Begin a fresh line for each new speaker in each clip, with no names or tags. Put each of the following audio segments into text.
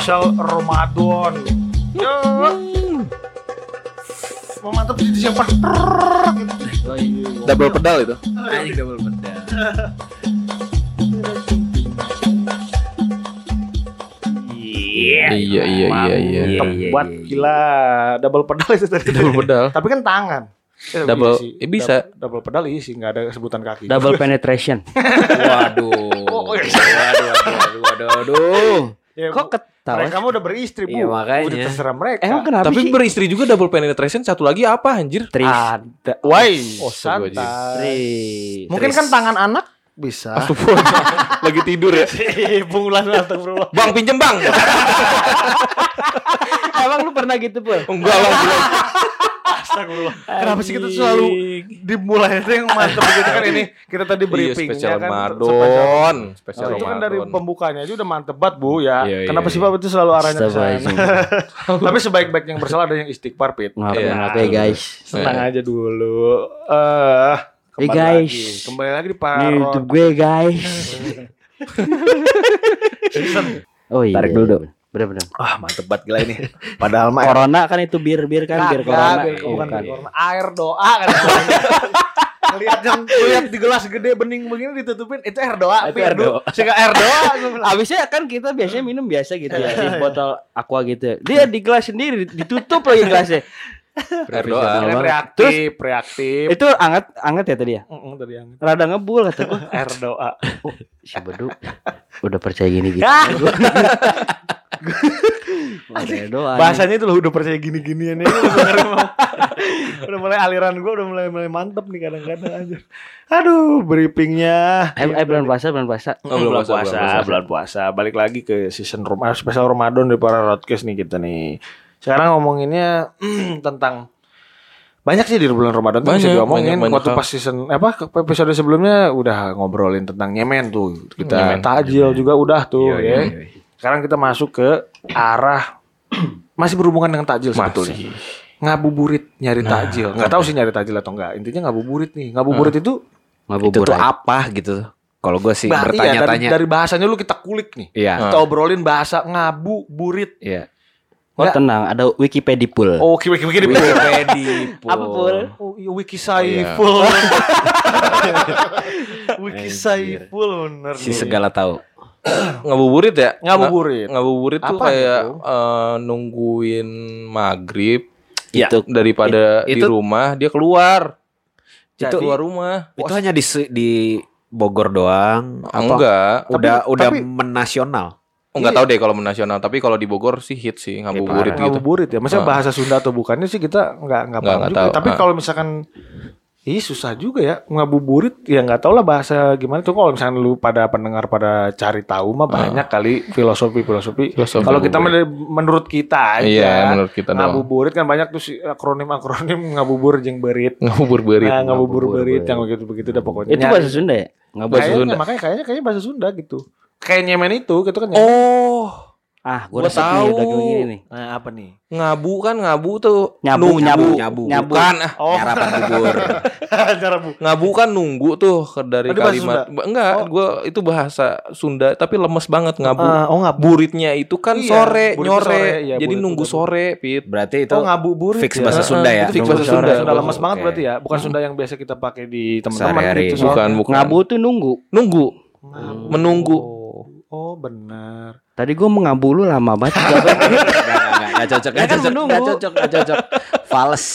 spesial Ramadan. Yo. Mau mantap di siapa?
Double pedal itu.
Anjing double pedal.
Iya.
Iya iya iya iya.
Iya,
Mantep
iya,
buat
iya.
gila double pedal itu tadi.
Double pedal.
Tapi kan tangan. Eh,
Double-
iya sih.
eh, bisa.
Double, double pedal iya sih, nggak ada sebutan kaki.
Double penetration.
Waduh.
Oh, iya.
Waduh, waduh, waduh, waduh, waduh.
Ya,
Kok ketawa?
mereka mah udah beristri, Bu.
Iya, makanya.
Udah terserah mereka.
Emang kenapa
Tapi
sih?
beristri juga double penetration satu lagi apa anjir?
Tris.
ada. Woi,
Oh,
santai.
Tris.
Mungkin kan tangan anak bisa.
Lagi tidur ya.
Bungulan astagfirullah.
Bang pinjem bang.
Emang lu pernah gitu, Pul?
Enggak bang. belum.
Astagfirullah. Kenapa sih kita selalu dimulai itu yang mantep gitu kan ini kita tadi
Iya
briefingnya
spesial
kan
Ramadan. Spesial
Oh, itu kan dari pembukanya aja udah mantep banget bu ya.
Iya,
Kenapa
iya,
sih Pak itu selalu arahnya ke sana? Tapi sebaik-baik yang bersalah ada yang istighfar Pit.
Maafin
Iya.
ya, guys.
Tenang aja dulu. Eh, kembali
Eh, guys.
lagi. Kembali lagi di
Ini
Parot.
YouTube gue, guys. Oh iya.
Tarik dulu, Dok.
Bener-bener.
Wah, mantep banget gila ini. Padahal mah
Corona kan itu bir-bir kan, bir corona.
bir-
Iya,
bukan
kan.
bir corona. Air doa kan. Lihat yang lihat di gelas gede bening begini ditutupin itu air doa.
Itu air doa.
Sehingga air doa. gua bilang.
Abisnya kan kita biasanya minum biasa gitu ya di botol aqua gitu. Dia di gelas sendiri ditutup lagi gelasnya.
Air doa.
Kalian reaktif, reaktif.
Itu anget anget ya tadi ya.
Mm, tadi yang
Rada ngebul kata gua.
air doa.
Si Bedu udah percaya gini gitu.
Ah,
doa.
bahasanya itu loh udah percaya gini-ginian ini udah mulai aliran gua udah mulai mulai mantep nih kadang-kadang aja. Aduh, briefingnya.
Eh, eh bulan puasa, bulan puasa.
Oh, belum
bulan
puasa,
puasa,
belum puasa.
bulan puasa. Balik lagi ke season Rom ah, spesial Ramadan dari para Rodcast nih kita nih. Sekarang ngomonginnya tentang banyak sih di bulan Ramadan tuh bisa
Banyak,
diomongin.
banyak, banyak
Waktu pas season apa episode sebelumnya udah ngobrolin tentang nyemen tuh. Kita
Nyemen.
tajil juga udah tuh
Iya,
ya.
iya, iya.
Sekarang kita masuk ke arah masih berhubungan dengan takjil sebetulnya.
Masih.
Ngabuburit nyari
Nah,
takjil. Nggak tahu sih nyari takjil atau enggak. Intinya ngabuburit nih. Ngabuburit itu
Itu
Ngabubur.
tuh
aja.
apa gitu? Kalau gue sih
bah- iya, dari,
bertanya-tanya.
dari bahasanya lu kita kulik nih.
Iya,
Kita obrolin bahasa ngabuburit.
iya.
Oh
Nggak.
tenang, ada Wikipedia pool.
Oh, wiki wiki wiki.
Wikipedia.
Apa, Pul?
Oh, iya, wiki
Oh, iya.
Saiful. wiki. Saiful bener.
Si segala tahu.
Ngabuburit ya?
Ngabuburit.
Nga- Ngabuburit tuh
Apa
kayak
itu?
eh, nungguin maghrib
Iya.
Itu
daripada di
Itu-
rumah dia keluar.
Itu-
keluar rumah.
Itu hanya di di Bogor doang. Apa?
Enggak.
Udah
Tapi-
udah
tapi-
menasional.
Enggak
Iya.
tahu deh kalau menasional, tapi kalau di Bogor sih hit sih ngabuburit gitu.
Ngabuburit ya. Maksudnya
Ah.
bahasa Sunda atau bukannya sih kita nggak nggak paham juga.
tahu.
Tapi
Ah.
kalau misalkan Ih susah juga ya ngabuburit ya nggak tahu lah bahasa gimana tuh kalau misalkan lu pada pendengar pada cari tahu mah banyak kali filosofi filosofi.
Filosofi
Kalau kita menurut kita aja
Iya, menurut kita doang.
ngabuburit kan banyak tuh akronim akronim ngabubur jeng berit.
Ngabubur berit.
Nah, ngabubur
Ngabubur
berit
berit.
yang begitu begitu dah pokoknya.
itu bahasa Sunda ya? Nggak
Bahasa
kayaknya,
Sunda.
Makanya kayaknya kayaknya bahasa Sunda gitu. Kayak nyemen itu gitu kan. nyemen.
Oh,
Ah,
Gua
gua, udah tahu
tahu.
udah gini nih.
Nah, apa nih?
ngabu kan ngabu tuh
Nyabu,
nunggu.
nyabu,
nyabu.
nyabu.
Bukan, ah.
Oh,
Nyarapan bubur.
cara bu.
ngabu kan nunggu tuh dari
Oh, itu
kalimat. Enggak,
Oh.
gua itu bahasa Sunda tapi lemes banget ngabu.
Ah, oh ngabu.
Buritnya itu kan
Iya,
sore,
burit
nyore.
sore, iya,
Jadi
burit
nunggu
udah.
sore, Pit.
Berarti itu
Oh ngabuburit
fix
ya.
bahasa Sunda ya.
itu fix bahasa. Sunda.
Sunda lemes banget
Oke.
berarti ya. Bukan Sunda yang biasa kita pakai di teman-teman gitu.
Bukan, bukan.
Ngabu tuh nunggu.
Nunggu.
Ngabu.
Menunggu.
Oh, benar.
Tadi gua mau ngabu lu lama banget.
Enggak, enggak, enggak, enggak, enggak cocok, enggak
kan
cocok, enggak cocok, enggak cocok. Fals.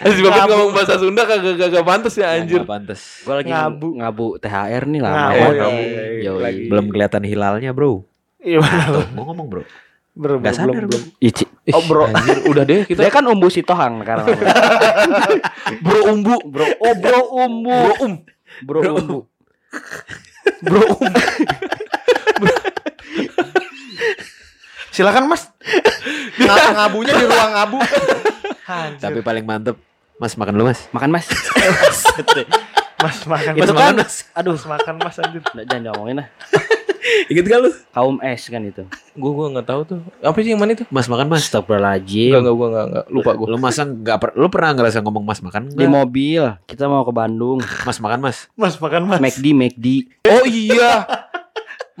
Si Babit ngomong bahasa Sunda kagak kagak pantes ya anjir.
Enggak pantes.
gua lagi
Ngabu.
ngabu THR nih lama
Ngabu,
banget.
iya,
nih.
iya, iya.
Yoi.
Lagi.
Belum kelihatan hilalnya, Bro.
Iya,
mau ngomong, Bro. Nggak
belum,
sadar,
belum.
Ici.
Oh, bro.
Anjir, udah deh kita
Dia kan umbu sitohang sekarang.
bro umbu.
bro, oh bro umbu. Bro um. Bro umbu.
Bro umbu.
Silakan, Mas. Ng- ngabunya di ruang ngabu. Anjir.
Tapi paling mantep, Mas makan dulu, Mas.
Makan mas.
Mas makan
itu
Mas,
kan,
makan, Mas.
aduh,
Mas makan Mas anjir.
Nggak, jangan ngomongin lah.
Ingat gak lu?
Kaum es kan itu.
Gua gua enggak tahu tuh. Apa sih yang mana itu?
Mas makan, Mas.
Astagfirullahaladzim.
Enggak enggak gua enggak enggak lupa gua.
Lu masa enggak per, lu pernah ngerasa ngomong Mas makan?
Di
Enggak?
mobil kita mau ke Bandung.
Mas makan, Mas.
Mas makan Mas.
McD, McD.
Oh iya.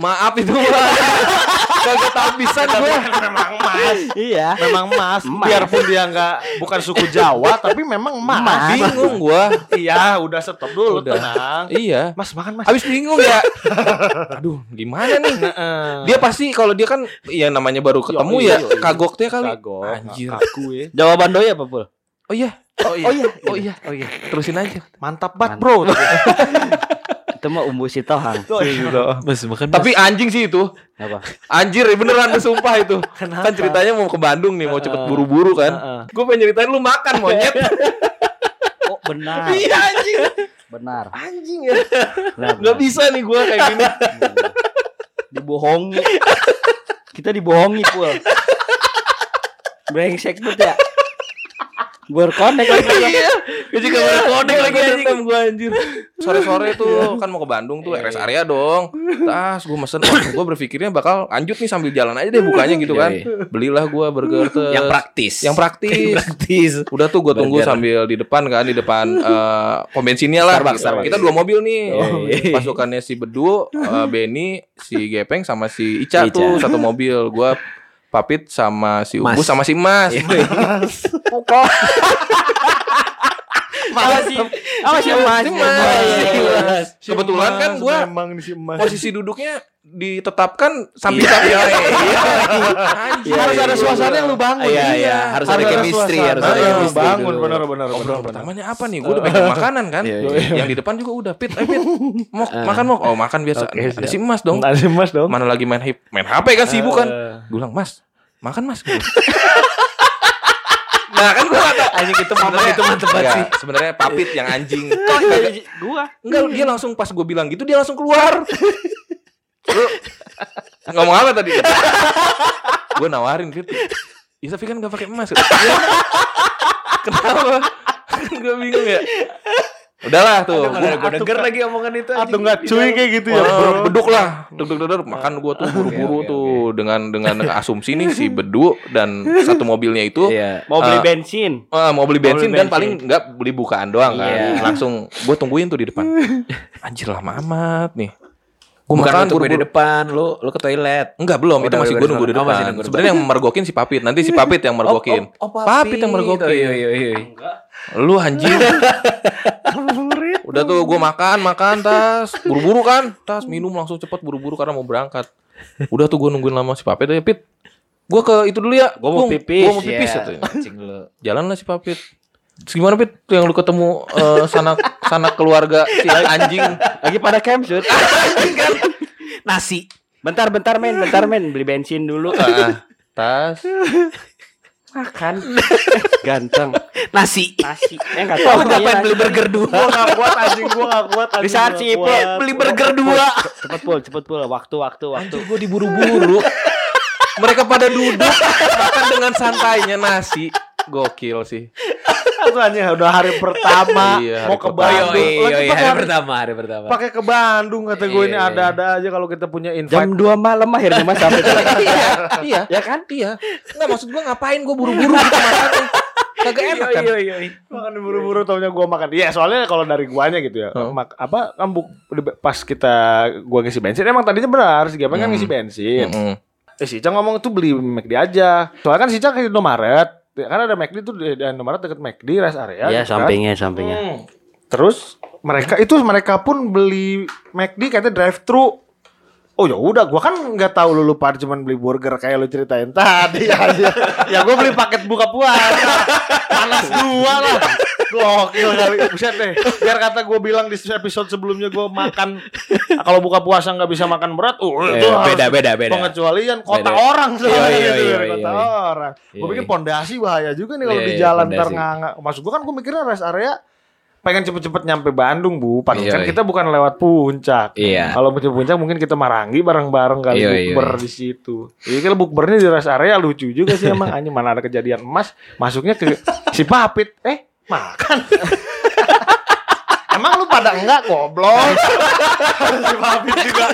Maaf itu Mas. Kagak tahu bisa gue.
memang emas.
Iya.
Memang. Emas. Biarpun dia nggak bukan suku Jawa, tapi memang. Emas.
Bingung gue.
Iya, udah stop dulu,
Udah.
tenang.
Iya.
Mas makan mas.
Habis bingung ya. Aduh, gimana nih?
Heeh.
Dia pasti kalau dia kan ya namanya baru ketemu
Yoi,
ya
yoi.
kagok dia kali.
Kagok.
Anjir.
Kaku ya.
Jawaban doi apa, Pul?
Oh iya.
Oh iya.
Oh iya. Oh iya. Oh iya. Terusin aja.
Mantap banget, Bro.
Itu mah umbu si Tohang.
Mas makan.
Tapi anjing sih itu.
Apa?
Anjir beneran sumpah itu. Kan ceritanya mau ke Bandung nih, mau cepet buru-buru kan.
Heeh.
Gue pengen nyeritain lu makan monyet.
Oh, benar.
Iya anjing.
Benar.
Anjing ya.
Benar,
Gak bisa nih gue kayak gini.
dibohongi. Kita dibohongi, Pul. Brengsek tuh ya. Berkonek lagi.
Iya. Gue juga baru kode lagi anjing. Gue anjir. Sore-sore tuh kan mau ke Bandung tuh rest area dong. Tas gue mesen. gue berpikirnya bakal lanjut nih sambil jalan aja deh bukanya gitu kan. Belilah gue burger tuh.
yang praktis.
Yang praktis.
praktis.
Udah tuh gue tunggu sambil di depan kan di depan eh pom bensinnya lah.
Starbucks, Starbucks.
Kita dua mobil nih.
Oh, iya.
Pasukannya si Bedu, eh, Benny, si Gepeng sama si Ica,
Ica.
tuh satu mobil. Gua Papit sama si
Mas.
Ubus sama si Mas.
Apa sih Mas?
Si Mas.
Mas.
Kebetulan kan gua
memang si emas.
posisi duduknya ditetapkan samping samping. Anjir.
Harus ada suasana yang lu bangun.
Iya, iya. Harus ada chemistry, harus ada chemistry
bangun benar benar
Obrolan pertamanya apa nih? Gue udah pegang makanan kan.
Iya, iya.
Yang di depan juga udah. Pit, eh Pit. Mau makan mau? Oh makan biasa. Ada si Mas dong.
Ada si emas dong.
Mana lagi main hip, main HP kan sibuk kan. Gue bilang, Mas, makan Mas. nah kan gue kata
Anjing itu momen itu mantep banget sih.
Sebenarnya papit yang anjing.
Gua.
Enggak, dia langsung pas gue bilang gitu dia langsung keluar. Lu ngomong apa tadi? gue nawarin gitu. Ya tapi kan gak pakai emas. Ya. Kenapa? Kan gue bingung ya. Udahlah tuh.
Mana
Gua-
gue denger lagi omongan itu.
Atau enggak cuy kayak gitu ya,
Oh, beduk lah, deg deg deg makan gua tuh buru-buru
oke,
tuh dengan dengan asumsi nih si bedu dan satu mobilnya itu
Iya.
Mau beli bensin.
Ah, mau beli bensin
beli
dan
bensin.
paling nggak beli bukaan doang kan.
Iya.
Langsung gue tungguin tuh di depan. Anjir lama amat nih. Gue
Bukan
makan
lu tunggu di depan, lu lu ke toilet.
Enggak belum,
Oh,
itu
udah,
masih
udah,
gue nunggu di.
Oh, masih
depan.
di
Sebenarnya yang mergokin si Papit, nanti si Papit yang mergokin.
Oh, oh,
Papit yang mergokin.
Oh, iya, iya, iya.
Lu anjing. Udah tuh gue makan, makan tas, buru-buru kan, tas minum langsung cepet buru-buru karena mau berangkat. Udah tuh gue nungguin lama si Papit, ya Pit. Gue ke itu dulu ya.
Gua mau pipis.
Gua mau pipis
Iya, lu.
Jalan lah si Papit. Terus gimana Pit? Tuh yang lu ketemu eh, sanak sanak keluarga si anjing.
Lagi pada camp, Sud.
Nasi.
Bentar, bentar, men. Bentar, men. Beli bensin dulu.
Ah, tas.
Makan. Ganteng.
Nasi.
Nasi. Eh, enggak tahu.
Oh, ngapain beli burger dua?
Gua gak kuat anjing, gua gak kuat anjing.
Ipul
kuat.
Beli burger dua.
Cepet pul, cepet pul. Waktu, waktu, waktu.
Anjing gue diburu-buru. Mereka pada duduk makan dengan santainya nasi. Gokil sih.
Itu anjing udah hari pertama
Iya,
mau
hari
ke
pertama.
Bandung.
Iya, iya,
Lagi
iya,
pakai
hari
hari-
pertama, hari pertama.
pakai ke Bandung kata gue ini
Iya, iya.
ada-ada aja kalau kita punya invite.
Jam 2 malam akhirnya Mas sampai
iya, iya.
Ya kan?
Iya. Enggak maksud gua ngapain gua buru-buru gitu makan. Kagak enak kan.
iya.
makan buru-buru taunya gua makan. Iya, soalnya kalau dari guanya gitu ya.
Hmm.
Mak, apa kan bu- pas kita gua ngisi bensin emang tadinya benar si Gapeng kan
Hmm.
ngisi bensin.
Mm-mm.
Eh si Icang ngomong tuh beli McD aja. Soalnya kan si Icang ke Indomaret. Kan ada McD tuh di Indomaret deket McD rest area.
Ya,
gitu kan.
sampingnya, sampingnya.
Hmm. Terus mereka itu mereka pun beli McD katanya drive thru. Oh ya udah, gua kan nggak tahu lu lupa cuman beli burger kayak lu ceritain tadi ya. ya, ya gua beli paket buka puasa. Panas dua lah. Gokil kali. Buset deh. Biar kata gua bilang di episode sebelumnya gua makan kalau buka puasa nggak bisa makan berat. Oh, itu
Eh,
harus
beda, beda, beda.
Pengecualian kota
Beda.
orang soalnya
Iya, iya,
gitu
iya,
ya,
iya,
kota
iya.
orang. Gua
Iya,
pikir
iya.
pondasi bahaya juga nih kalau
Iya,
di
iya,
jalan ntar nggak Maksud gua kan gua mikirnya rest area pengen cepet-cepet nyampe Bandung bu Padahal
Iya,
kan
iya.
kita bukan lewat puncak
Iya.
kalau menuju puncak mungkin kita marangi bareng-bareng kali
Iya, iya,
bukber
iya.
di situ Iya kalau bukbernya di rest area lucu juga sih emang anjing mana ada kejadian emas masuknya ke si papit eh makan Emang lu pada enggak goblok? si papit juga.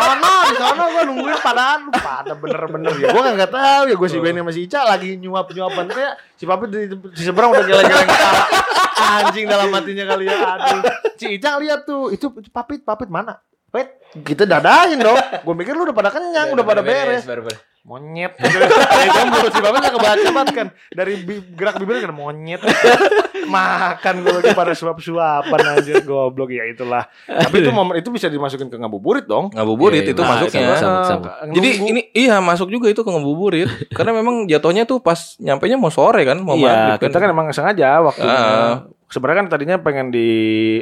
Oh no, di sana gua nungguin padaan lu pada bener-bener ya. Gua nggak tahu ya gua si Benny sama si Ica lagi nyuap-nyuapan kayak si papit di, di seberang udah geleng-geleng kepala. Anjing dalam hatinya kali ya. Aduh. Si Ica lihat tuh, itu, itu papit, papit mana? Wait, kita dadahin dong. Gue mikir lu udah pada kenyang, udah pada beres. Monyet. Itu mulut si bapak nggak kebaca banget kan. Dari bi- gerak bibirnya kan monyet. Makan gue lagi pada suap-suapan aja goblok ya itulah. Tapi itu momen itu bisa dimasukin ke ngabuburit dong.
Ngabuburit
Iya,
itu
iya,
masuknya.
sama, sama, sama.
Nunggu.
Jadi ini iya masuk juga itu ke ngabuburit karena memang jatuhnya tuh pas nyampenya mau sore kan mau
Iya,
maghrib
kita kan emang sengaja waktunya.
Ah.
Sebenarnya kan tadinya pengen di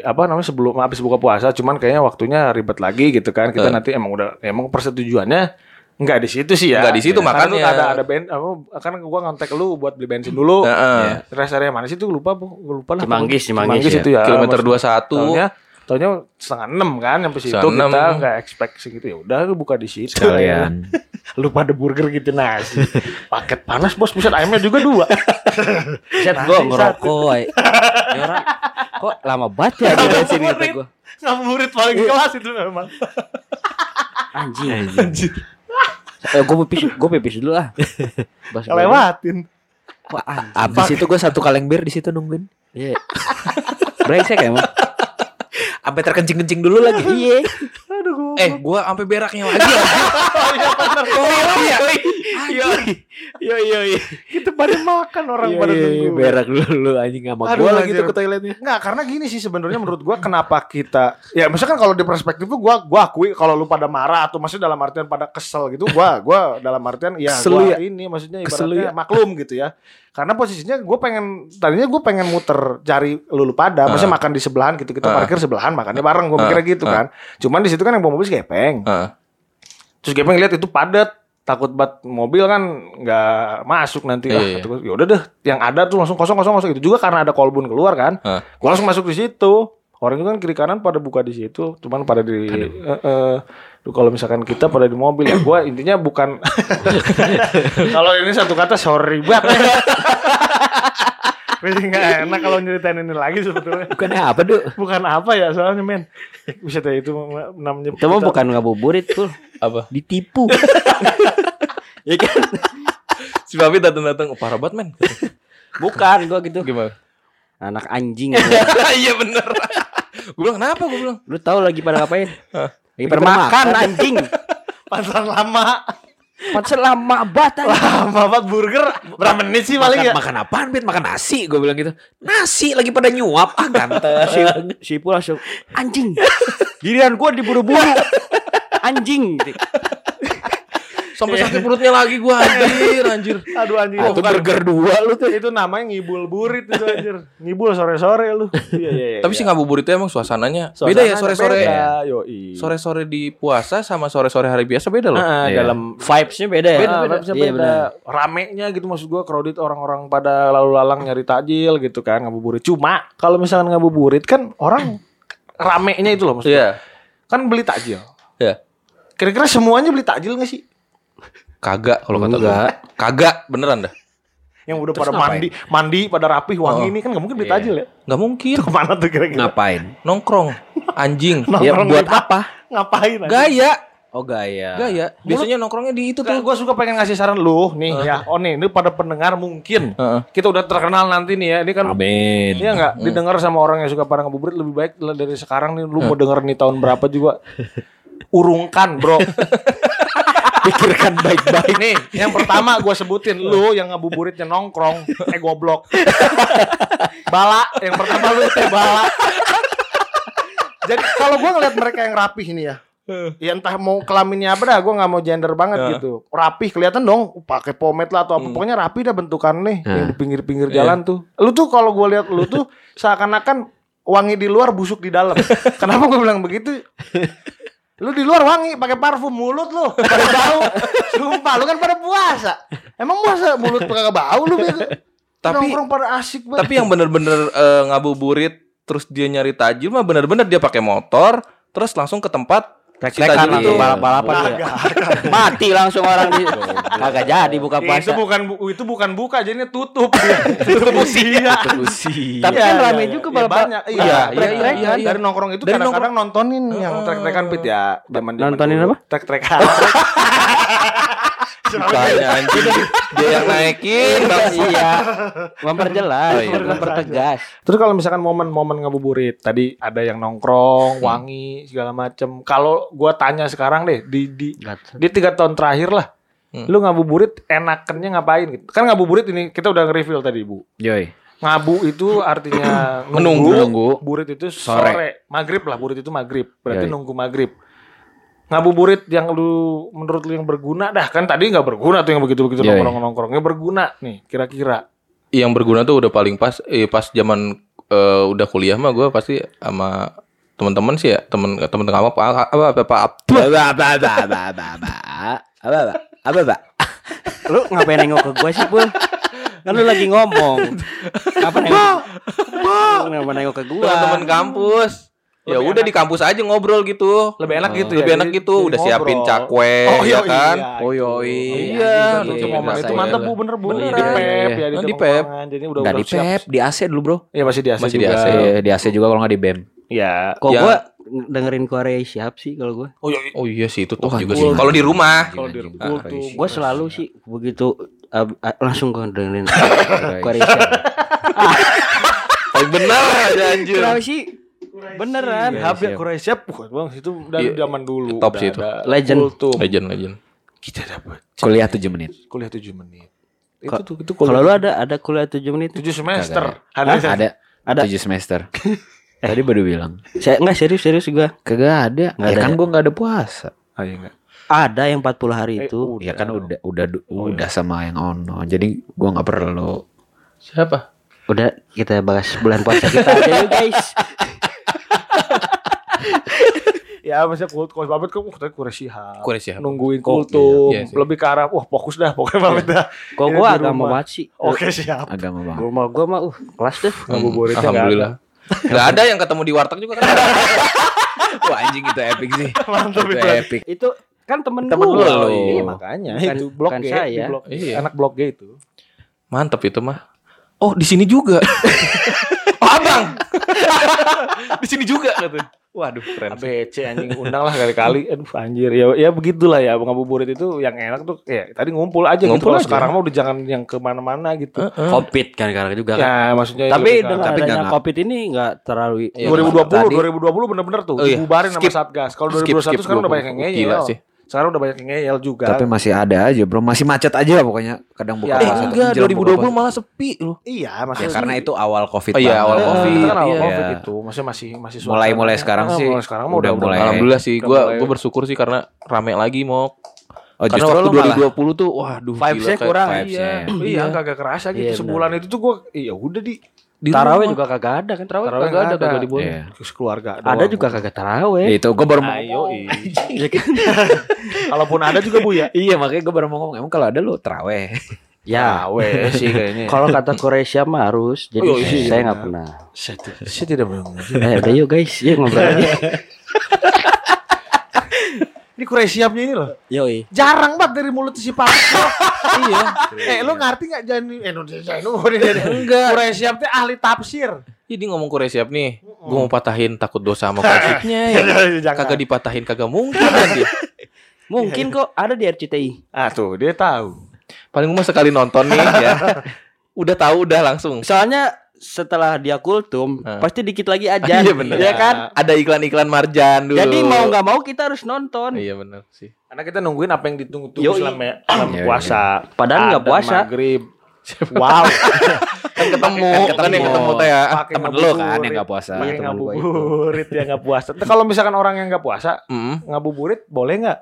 apa namanya sebelum habis buka puasa, cuman kayaknya waktunya ribet lagi gitu kan. Kita
Eh.
nanti emang udah emang persetujuannya nggak di situ sih ya.
Nggak di situ,
Karena
makanya.
tuh ada ada ben, apa, kan gua ngontek lu buat beli bensin dulu.
Heeh.
Rest area mana sih tuh lupa bu, gua lupa lah.
Cimanggis, Cimanggis ya.
itu ya.
Kilometer
Maksud-
21.
Taunya, taunya setengah enam kan sampai situ
Setengah
kita
enam.
nggak expect segitu ya udah lu buka di situ.
Sekalian.
lu pada burger gitu nasi. Paket panas bos, buset ayamnya juga dua.
Set gua ngerokok. orang kok lama banget ya di bensin kata gua.
Ngabuburit paling kelas itu memang.
Anjing. Eh, gue pipis, gue pipis dulu ah. Bas-
Lewatin.
Wah.
Abis itu gue satu kaleng bir di situ nungguin.
Iya. Brengsek emang.
Sampai terkencing-kencing dulu lagi.
Iya.
Gua.
Eh, gua sampai beraknya lagi.
Oh iya benar. Oh iya.
Iya. Iya iya iya.
Kita pada makan orang pada nunggu.
Berak dulu anjing sama
Aduh,
gue lagi tuh ke toiletnya.
Enggak, karena gini sih sebenarnya menurut gua kenapa kita ya misalkan kalau di perspektif tuh gua gua akui kalau lu pada marah atau maksudnya dalam artian pada kesel gitu gua gua dalam artian ya gua
ya?
ini maksudnya ibaratnya
ya?
maklum gitu ya. Karena posisinya gua pengen tadinya gua pengen muter cari lu, lu pada maksudnya makan di sebelahan gitu kita
Ah.
parkir sebelahan makannya bareng gua
Ah,
mikirnya gitu
ah.
kan. Cuman di situ kan yang bawa mobil si Gepeng.
Heeh.
Terus Gepeng lihat itu padat, takut banget mobil kan nggak masuk nanti lah.
Iya, iya.
Kata gua, Ya udah deh, yang ada tuh langsung kosong kosong kosong itu juga karena ada kolbun keluar kan.
Heeh.
Gua langsung masuk di situ. Orang itu kan kiri kanan pada buka di situ, cuman pada di eh, eh, tuh kalau misalkan kita pada di mobil ya gua intinya bukan kalau ini satu kata sorry banget. Jadi nggak enak kalau nyeritain ini lagi sebetulnya.
Bukannya apa tuh?
Bukan apa ya soalnya men. Bisa ya itu namanya.
Itu mah
kita-
bukan ngabuburit tuh.
Apa?
Ditipu. ya kan?
Si Babi datang-datang, oh, parah banget men.
Bukan gua gitu.
Gimana?
Anak anjing.
Iya bener. Gue bilang kenapa? Gue bilang.
Lu tahu lagi pada ngapain? Lagi pada makan anjing.
Pantesan lama.
Pantesan lama banget anjing.
Lama banget burger. Berapa menit sih paling
Makan,
ya?
makan apaan, Bet? Makan nasi. Gue bilang gitu. Nasi lagi pada nyuap. Ah, ganteng.
si langsung anjing. Giliran gua diburu-buru. Anjing.
Sampai sakit perutnya lagi gue anjir, anjir.
Aduh anjing.
Itu
Bukan-
burger dua lu tuh.
itu namanya ngibul burit itu anjir. Ngibul sore-sore lu. Iya iya. iya.
Tapi si ngabuburit itu emang suasananya beda ya sore-sore.
beda, yoi.
Sore-sore di puasa sama sore-sore hari biasa beda loh.
Ah,
Iya.
dalam
Vibes-nya beda ya.
beda, vibes-nya
Iya,
beda.
benar.
Ramenya gitu maksud gua crowded orang-orang pada lalu lalang nyari takjil gitu kan ngabuburit. Cuma kalau misalkan ngabuburit kan orang ramenya itu loh maksudnya.
Iya.
Kan beli takjil.
Iya.
Kira-kira semuanya beli takjil gak sih?
Kagak kalau kata gue.
Enggak.
Kagak, beneran dah.
Yang udah
Terus
pada
ngapain?
mandi, mandi pada rapih wangi
Oh.
ini kan gak mungkin beli
Iya.
ya.
Nggak mungkin.
Ke mana tuh kira-kira?
Ngapain?
Nongkrong. Anjing.
Ya
Nongkrong
buat
di-
apa?
Ngapain? anjing?
Gaya.
Oh gaya.
Gaya. Biasanya nongkrongnya di itu
Tuh, gue suka pengen ngasih saran lu nih ya. Oh nih, ini pada pendengar mungkin
Heeh.
kita udah terkenal nanti nih ya. Ini kan
Amin.
Iya nggak didengar sama orang yang suka pada ngabuburit lebih baik lah dari sekarang nih lu mau denger nih tahun berapa juga urungkan bro
Pikirkan baik-baik.
nih yang pertama gue sebutin lu yang ngabuburitnya nongkrong eh goblok bala yang pertama lu teh bala jadi kalau gue ngeliat mereka yang rapih nih ya Ya entah mau kelaminnya apa dah, gue nggak mau gender banget
Ya.
gitu. Rapih kelihatan dong, pakai pomade lah atau apa.
Hmm.
Pokoknya rapi dah bentukan nih,
Hmm.
yang di pinggir-pinggir
Iya.
jalan tuh. Lu tuh kalau gue lihat lu tuh seakan-akan wangi di luar busuk di dalam. Kenapa gue bilang begitu? Lu di luar wangi pakai parfum mulut lu pada bau. Sumpah lu kan pada puasa. Emang puasa mulut kagak bau lu bego?
Tapi
Nongkrong pada asik banget.
tapi yang bener-bener eh, ngabuburit terus dia nyari tajil mah bener-bener dia pakai motor terus langsung ke tempat
langsung
itu.
balap-balapan dia. Mati langsung orang di kagak jadi buka
itu
puasa.
bukan bu- itu bukan buka jadinya tutup tutup usia
Terusi.
Tapi
Iya,
kan
iya,
rame
iya.
juga balap
banyak. Iya,
Iya, iya, iya, iya.
Dari nongkrong itu
Dari
kadang-kadang nontonin yang
Heeh.
trek-trekan pit ya. Zaman
Nontonin apa?
Trek-trekan.
Bukannya anjing. Dia yang naikin bang.
Iya. Memperjelas,
Oh, iya.
mempertegas.
Terus kalau misalkan momen-momen ngabuburit, tadi ada yang nongkrong, wangi segala macem. Kalau gua tanya sekarang deh di di di tiga tahun terakhir lah,
Hmm.
lu ngabuburit enakennya ngapain gitu? Kan ngabuburit ini kita udah nge-reveal tadi bu.
Yoi.
Ngabu itu artinya
Menunggu.
Menunggu.
Burit itu sore.
Sore.
Maghrib lah, burit itu maghrib. Berarti
Yoi.
nunggu maghrib. Ngabuburit yang lu menurut lu yang berguna dah kan tadi nggak berguna tuh yang begitu-begitu
Yoi.
nongkrong-nongkrong. Yang berguna nih kira-kira.
Yang berguna tuh udah paling pas. Eh, pas zaman eh, udah kuliah mah gue pasti sama teman-teman sih ya temen temen kamu apa apa apa, apa, apa.
Apa apa apa apa apa apa apa apa apa apa
Lu ngapain nengok ke gua sih, Pul? Kan lu lagi ngomong. Apa nengok? Kenapa nengok ke gua?
teman-teman kampus. Ya
Lebih
udah
enak.
di kampus aja ngobrol gitu.
Lebih enak gitu ya,
Lebih enak gitu.
jadi
Udah siapin
ngobrol.
cakwe
Oh,
ya
iya,
kan.
iya.
oh yoi
Iya,
Itu
iya,
momen
iya,
itu
iya.
mantap bu bener bu di pep
Iya,
ya
iya.
di,
Oh, di
tempat
pep.
jadi udah
nggak
udah
di pep di AC dulu bro
Iya masih di AC
Masih di. AC.
Di AC juga kalau nggak di bem
Iya.
Kok
Ya.
gua dengerin Korea siap sih kalau gua.
Oh iya.
Oh iya sih itu tuh juga sih. Kalau di rumah.
Kalau di Rukul
anjing.
tuh
Gua selalu sih begitu langsung gua dengerin. Korea siap.
Benar aja anjir.
Kenapa sih? Beneran.
Iya.
Korea siap, wah bang itu dari
Iya.
zaman dulu.
Top sih itu.
ada
Legend.
kultum.
Legend legend.
Kita dapat
kuliah 7 menit
kuliah 7 menit. Itu
Ko-
tuh itu
Kalau lu ada ada kuliah 7 menit?
7 semester. Ada
ada ada
Ada.
7 semester tadi baru bilang
Saya enggak serius serius gua.
kagak ada
Nggak
ya
ada.
kan gua nggak ada puasa
Ah, iya enggak.
Ada yang 40 hari
Eh,
itu.
udah.
ya kan udah udah
Oh,
udah sama yang ono jadi gua nggak perlu
Siapa?
Udah kita bahas bulan puasa kita aja yuk guys.
Ya maksudnya kult kalau Babet kan katanya Korea Sihab.
Korea Sihab.
Nungguin
Kok-
kultum,
iya sih.
lebih ke arah wah fokus dah pokoknya Babet dah.
Kok gua agama banget sih.
Oke siap.
agama banget
Rumah gua mah uh kelas deh.
Ngabuburitnya nggak
Alhamdulillah. Gak ada yang ketemu di warteg juga kan?
wah anjing itu epic sih
Mantap
itu
itu.
epic
Itu kan temen,
Temen
gua.
lu.
Iya makanya
Bukan-
itu blok G,
saya.
di blok
Iya.
anak blok G itu.
Mantep itu mah. Oh di sini juga. oh abang. di sini juga kata. Waduh keren.
ABC anjing undang lah kali-kali. Aduh anjir ya ya begitulah ya ngabuburit itu yang enak tuh ya tadi ngumpul aja gitu.
Ngumpul
Kalau
aja.
sekarang mah udah jangan yang ke mana-mana gitu.
Heeh.
Covid kan karena juga kan.
Ya maksudnya
Tapi dengan
tapi
adanya
nggak-
Covid ini enggak terlalu
Iya,
2020
Tadi-
2020 bener-bener tuh
Oh iya.
dibubarin sama
Skip.
Satgas. Kalau
Skip,
2021
skip
sekarang udah banyak yang
20.
ngeyel.
Gila sih.
Sekarang udah banyak yang ngeyel juga.
tapi masih ada aja bro masih macet aja pokoknya kadang buka
Ya,
Eh
puasa tuh,
enggak
menjelang buka
2020
puasa.
malah sepi loh.
iya,
ya
maksudnya
karena itu awal covid
Oh, iya,
banget.
awal
Eh,
Covid.
Kan awal
Iya.
Covid itu, maksudnya masih masih
Mulai- mulai
suasananya.
sekarang
Ah,
sih
mulai sekarang
udah
udah
mulai.
Alhamdulillah sih.
udah
Gua bersyukur sih karena rame lagi mau.
oh
karena
justru
waktu
lo malah
2020 tuh waduh
Vibes-nya
kayak-
kurang.
vibes-nya.
Iya.
Iya, kagak kerasa gitu
Iya,
sebulan itu tuh gua iya udah di
Di
Taraweh juga kagak ada kan?
Taraweh
Taraweh
kagak ada kagak diboleh.
Iya.
keluarga
Ada juga kagak taraweh.
itu gue baru mau
Ayo,
ngomong.
Ya kan?
Kalaupun ada juga Bu ya.
iya makanya gue baru mau ngomong emang kalau ada lu teraweh
Ya,
weh sih kayaknya.
kalau kata Korea mah harus. Jadi
Oh, iya,
saya
iya,
nggak
benar.
pernah.
saya, ti- saya tidak mendengar.
Eh, udah yuk guys, yuk ngobrol aja.
Ini Korea siapnya ini loh.
Yoi.
Jarang banget dari mulut si Pak. iya. Eh, lu ngerti enggak jadi Indonesia itu
Enggak.
Korea siap tuh ahli tafsir.
Jadi ngomong Korea siap nih. Gua mau patahin takut dosa sama covidnya ya. Kagak dipatahin kagak mungkin kan dia.
Mungkin kok ada di RCTI.
Ah tuh, dia tahu.
Paling cuma sekali nonton nih ya. Udah tahu udah langsung.
Soalnya setelah dia kultum, pasti dikit lagi aja.
Iya bener.
Ya kan?
Ada iklan-iklan marjan dulu.
Jadi mau nggak mau kita harus nonton.
Iya bener sih.
Karena kita nungguin apa yang ditunggu-tunggu selama, puasa.
Padahal nggak puasa.
Maghrib. Wow.
Kan ketemu,
Kan
kan,
ketemu.
yang ketemu teh ya.
Temen lu kan yang nggak puasa.
Ngabuburit ya nggak puasa. Tapi kalau misalkan orang yang nggak puasa,
Mm.
ngabuburit boleh nggak?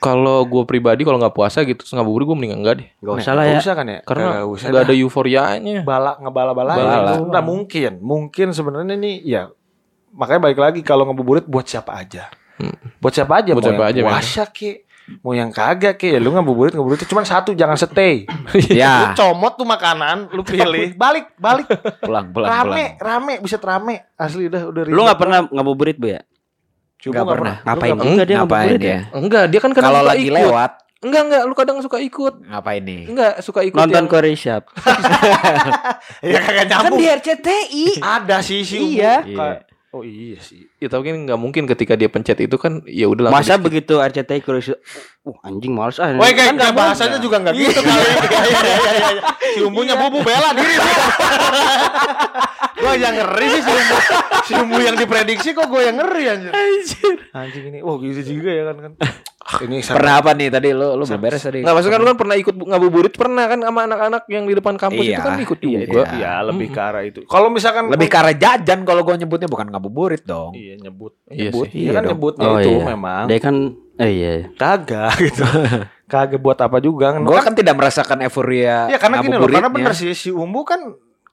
Kalau gue pribadi kalau nggak puasa gitu terus ngabuburit gue mending enggak deh.
Gak usah lah ya.
Nggak usah kan ya?
Karena
Nggak
nggak ada euforianya.
bala ngebala-bala
Bala.
itu Nah, mungkin. Mungkin sebenarnya nih ya makanya balik lagi kalau ngabuburit buat siapa aja?
Hmm.
buat siapa aja?
Buat
mau
siapa
yang
aja,
puasa ke? Mau yang kagak ke? Ya lu ngabuburit ngabuburit cuma satu jangan stay.
Ya.
Lu comot tuh makanan lu pilih. Balik balik.
Pulang pulang
rame
pulang
rame bisa rame asli udah udah
Lu nggak pernah ngabuburit bu ya?
Coba
nggak pernah.
Ngapain
nggak
juga dia
ngapain
ngabuburit ya?
dia
Enggak, dia kan kadang
kalau lagi
ikut.
lewat
Enggak, enggak, lu kadang suka ikut.
ngapain nih
Enggak, suka ikut
Nonton
yang...
Korea Shop.
ya kagak
Kan
nyambung
di RCTI.
ada sih sih
Iya.
Kayak- Oh iya sih.
Ya tapi kan nggak mungkin ketika dia pencet itu kan ya udah
Masa begitu RCTI kurus uh anjing males ah.
Woi kayak
Kan nggak
bahasanya juga nggak gitu kali. Iya, iya, iya, iya. Si umbunya bubu bela diri Gua yang ngeri sih si umbu. Si umbu yang diprediksi kok gue yang ngeri anjir. Anjing ini. Wah gitu juga ya kan kan. Ah, Ini
Pernah apa nih tadi lu lu belum beres tadi.
Nggak maksudnya kan lu kan pernah ikut bu- ngabuburit pernah kan sama anak-anak yang di depan kampus itu
Iya.
kan ikut
Iya,
juga.
iya, lebih ke arah itu. Kalau misalkan
Lebih ke arah jajan kalau gua nyebutnya bukan ngabuburit dong.
Iya nyebut.
Iya
nyebut.
sih.
Iya
Iya
kan
dong.
nyebutnya
Oh,
itu
iya.
memang.
Dia kan eh iya.
Kagak gitu. Kagak buat apa juga kan.
Gua kan tidak merasakan euforia
Iya karena gini loh, karena bener sih si Umbu kan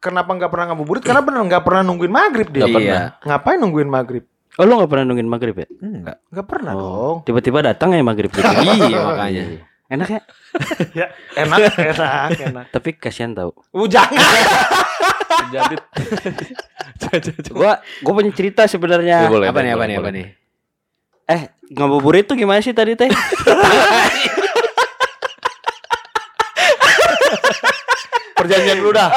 kenapa nggak pernah ngabuburit? Karena bener nggak pernah nungguin maghrib dia.
Nggak pernah.
Ngapain nungguin maghrib?
Oh lu gak pernah nungguin maghrib ya?
Enggak.
Nggak pernah
Oh.
dong.
Tiba-tiba datang ya maghrib gitu.
Iya, makanya.
Enak ya?
Ya enak, enak, enak.
Tapi kasihan tau.
Uh, jangan.
Jadi
Gua gua punya cerita sebenarnya.
Ya, boleh,
Apa nih apa
boleh,
nih apa
boleh.
nih?
Eh, ngabuburit tuh gimana sih tadi teh?
Perjanjian dulu dah.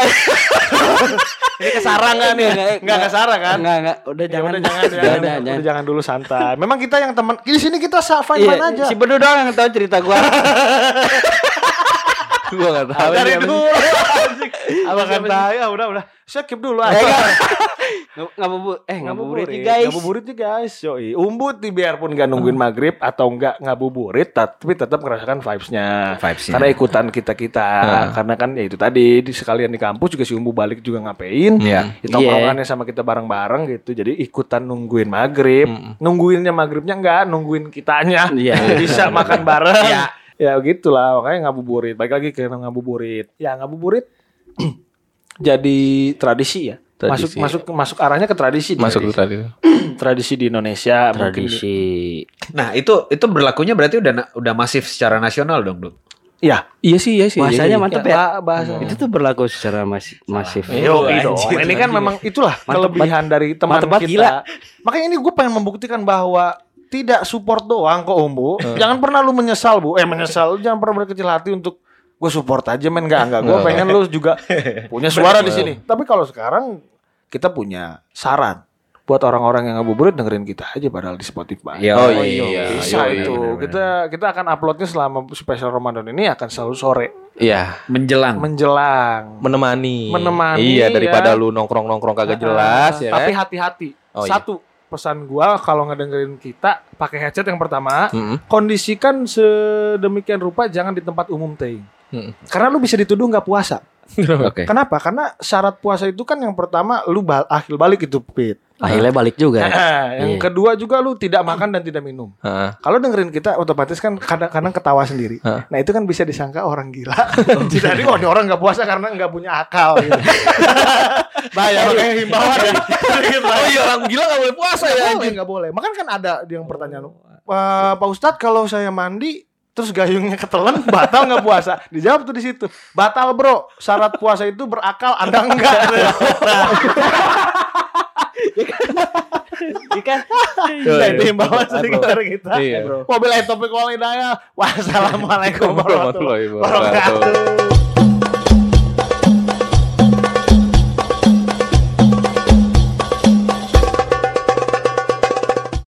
Ini kesarang kan nih? Nggak kesarang kan?
Enggak, enggak. Udah
Ya
jangan.
udah jangan,
Udah,
jangan,
udah,
udah jangan dulu santai. Memang kita yang teman di sini kita sa- fine
Iya,
aja.
si Bedu doang yang tahu cerita gua.
gua nggak tahu.
Dari
apa
dulu. Abang kan tahu. Ya udah udah. Keep dulu aja.
Ngab- Ngabubur eh ngabuburit
Ngabuburit
guys.
Ngabuburit nih guys. Yoi. Umbut nih biarpun gak nungguin maghrib atau enggak ngabuburit tapi tetap merasakan vibes-nya.
Vibes-nya.
Karena ikutan kita-kita. Karena kan ya itu tadi di sekalian di kampus juga si Umbu balik juga ngapain.
Iya.
Kita tongkrongannya sama kita bareng-bareng gitu. Jadi ikutan nungguin maghrib. Nungguinnya maghribnya enggak, nungguin kitanya.
Iya.
Bisa makan bareng.
Iya.
Ya gitulah makanya ngabuburit. Baik lagi ke ngabuburit. Ya ngabuburit jadi tradisi ya.
Tradisi.
Masuk masuk masuk arahnya ke tradisi. di
Masuk
Indonesia.
tadi.
tradisi di Indonesia mungkin
Tradisi
Nah, itu itu berlakunya berarti udah udah masif secara nasional dong, Dok.
Iya.
Iya sih, iya sih.
bahasanya
iya,
mantep
Ya,
ya.
ba- bahasa.
Itu tuh berlaku secara masif. masif.
Yo, dong. Ini kan memang itulah
Mantep
kelebihan dari teman
mantep
kita.
gila.
Makanya ini gue pengen membuktikan bahwa tidak support doang kok Om Bu. Jangan pernah lu menyesal Bu. Eh menyesal, lu jangan pernah berkecil hati untuk gue support aja men enggak enggak. Gue
Oh.
pengen lu juga punya suara di sini. Tapi kalau sekarang kita punya saran buat orang-orang yang ngabuburit dengerin kita aja padahal di Spotify.
Iya.
Oh,
Oh,
iya.
Bisa
Iya,
itu.
benar-benar.
Kita kita akan uploadnya selama spesial Ramadan ini akan selalu sore
Iya.
Menjelang.
menjelang.
Menemani.
Menemani,
Iya, daripada
ya.
lu nongkrong-nongkrong kagak jelas ya.
Tapi
kan?
hati-hati.
Oh, iya.
Pesan gua kalau ngedengerin kita pakai headset yang pertama,
Mm-mm.
kondisikan sedemikian rupa jangan di tempat umum teh.
Mm-mm.
Karena lu bisa dituduh nggak puasa.
Oke.
Kenapa? Karena syarat puasa itu kan yang pertama lu bal akhir balik itu pit.
Akhirnya balik juga.
yang
Iya.
kedua juga lu tidak makan dan tidak minum.
Heeh.
Kalau dengerin kita otomatis kan kadang-kadang ketawa sendiri.
Hah.
Nah itu kan bisa disangka orang gila. Jadi oh orang nggak puasa karena nggak punya akal. Gitu. Bahaya makanya himbauan.
Oh iya, orang gila gak boleh puasa
Nggak
ya.
boleh, nggak boleh. Makanya kan ada yang pertanyaan, "Pak Pak Ustadz kalau saya mandi terus gayungnya ketelan batal nggak puasa? Dijawab tuh di situ. Batal bro. Syarat puasa itu berakal, anda enggak.
Jika
Nah, itu himbauan sedikit dari kita.
Iya.
Mobil topik wal hidayah. Wassalamualaikum warahmatullahi wabarakatuh.